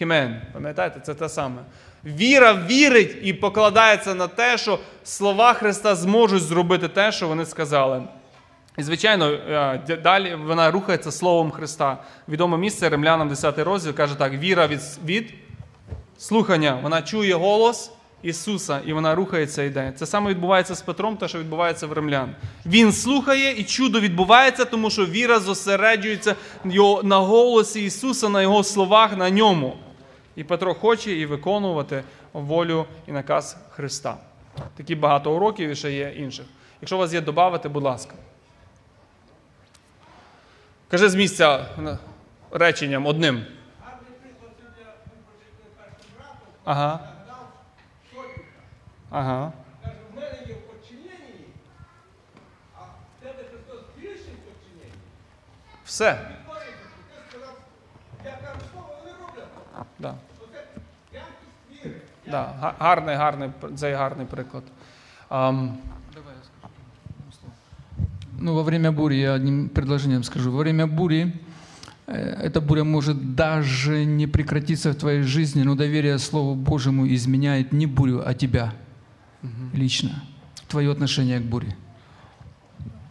command. Пам'ятаєте, це те саме. Віра вірить і покладається на те, що слова Христа зможуть зробити те, що вони сказали. І, звичайно, е, далі вона рухається словом Христа. Відоме місце Римлянам 10 розділ каже так: віра від, від слухання. Вона чує голос Ісуса, і вона рухається і йде. Це саме відбувається з Петром, те, що відбувається в римлян. Він слухає, і чудо відбувається, тому що віра зосереджується на голосі Ісуса, на Його словах, на ньому. І Петро хоче і виконувати волю і наказ Христа. Такі багато уроків і ще є інших. Якщо у вас є додати, будь ласка. Кажи з місця реченням одним. Ага. Ага. Каже, в мене є в подчиненні, а в тебе Христос більший в. Все. Відтворюється, ти сказав, я кажу слово, вони роблять. Да. Да. Гарний, гарний, цей гарний приклад. Ам, Ну, во время бури, я одним предложением скажу, во время бури э, эта буря может даже не прекратиться в твоей жизни, но доверие Слову Божьему изменяет не бурю, а тебя лично, твое отношение к буре.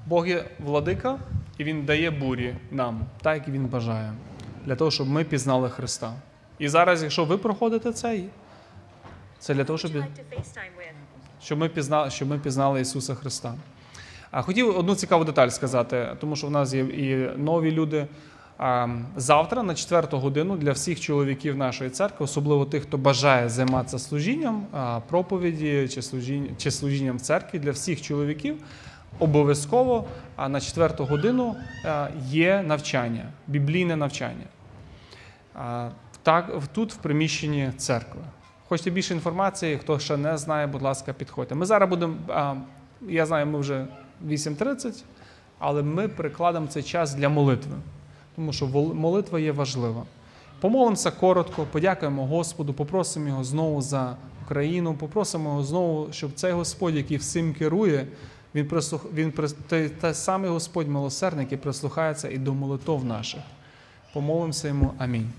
Бог є владика, і Він дає бурі нам, так як Він бажає, для того, щоб ми пізнали Христа. І зараз, якщо ви проходите це, це для того, щоб, щоб, ми, пізнали, щоб ми пізнали Ісуса Христа. А хотів одну цікаву деталь сказати, тому що в нас є і нові люди. Завтра на четверту годину для всіх чоловіків нашої церкви, особливо тих, хто бажає займатися служінням, проповіді чи служінням, чи служінням в церкві, для всіх чоловіків обов'язково на четверту годину є навчання, біблійне навчання. Так, тут в приміщенні церкви. Хочете більше інформації, хто ще не знає, будь ласка, підходьте. Ми зараз будемо, я знаю, ми вже 8.30, але ми прикладемо цей час для молитви, тому що молитва є важлива. Помолимося коротко, подякуємо Господу, попросимо Його знову за Україну, попросимо Його знову, щоб цей Господь, який всім керує, він, прислух... він той, той самий Господь милосердний, який прислухається і до молитов наших. Помолимося йому. Амінь.